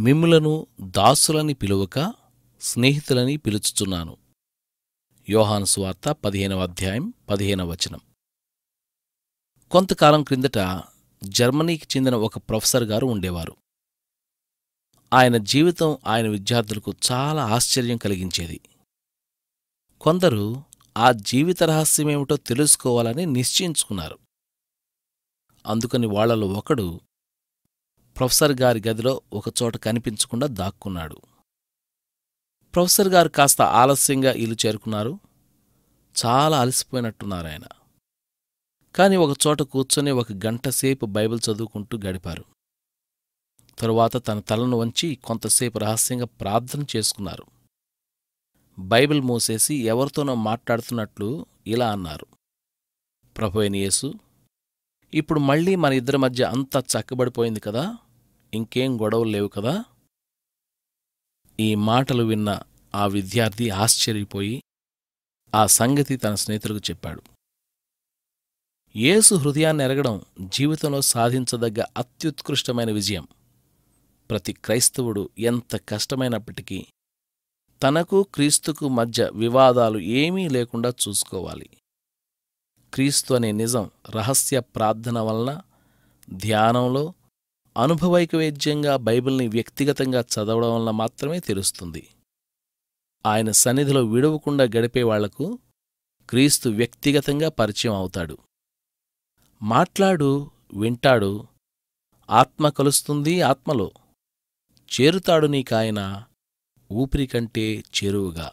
మిమ్ములను దాసులని పిలువక స్నేహితులని పిలుచుచున్నాను. యోహాను సువార్త పదిహేనవ అధ్యాయం పదిహేనవ వచనం. కొంతకాలం క్రిందట జర్మనీకి చెందిన ఒక ప్రొఫెసర్ గారు ఉండేవారు. ఆయన జీవితం ఆయన విద్యార్థులకు చాలా ఆశ్చర్యం కలిగించేది. కొందరు ఆ జీవిత రహస్యమేమిటో తెలుసుకోవాలని నిశ్చయించుకున్నారు. అందుకని వాళ్ళలో ఒకడు ప్రొఫెసర్ గారి గదిలో ఒకచోట కనిపించకుండా దాక్కున్నాడు. ప్రొఫెసర్ గారు కాస్త ఆలస్యంగా ఇల్లు చేరుకున్నారు. చాలా అలసిపోయినట్టున్నారాయన కాని ఒకచోట కూర్చొని ఒక గంటసేపు బైబిల్ చదువుకుంటూ గడిపారు. తరువాత తన తలను వంచి కొంతసేపు రహస్యంగా ప్రార్థన చేసుకున్నారు. బైబిల్ మూసేసి ఎవరితోనో మాట్లాడుతున్నట్లు ఇలా అన్నారు. ప్రభు యేసు ఇప్పుడు మళ్ళీ మన ఇద్దరి మధ్య అంతా చక్కబడిపోయింది కదా? ఇంకేం గొడవలు లేవు కదా? ఈ మాటలు విన్న ఆ విద్యార్థి ఆశ్చర్యపోయి ఆ సంగతి తన స్నేహితులకు చెప్పాడు. యేసు హృదయాన్ని ఎరగడం జీవితంలో సాధించదగ్గ అత్యుత్కృష్టమైన విజయం. ప్రతి క్రైస్తవుడు ఎంత కష్టమైనప్పటికీ తనకు క్రీస్తుకు మధ్య వివాదాలు ఏమీ లేకుండా చూసుకోవాలి. క్రీస్తు అనే నిజం రహస్య ప్రార్థన వలన ధ్యానంలో అనుభవైకవేద్యంగా బైబిల్ని వ్యక్తిగతంగా చదవడం వల్ల మాత్రమే తెలుస్తుంది. ఆయన సన్నిధిలో విడవకుండా గడిపేవాళ్ళకు క్రీస్తు వ్యక్తిగతంగా పరిచయం అవుతాడు. మాట్లాడు వింటాడు ఆత్మ కలుస్తుంది ఆత్మలో. చేరుతాడు నీకాయన ఊపిరి కంటే చేరువుగా.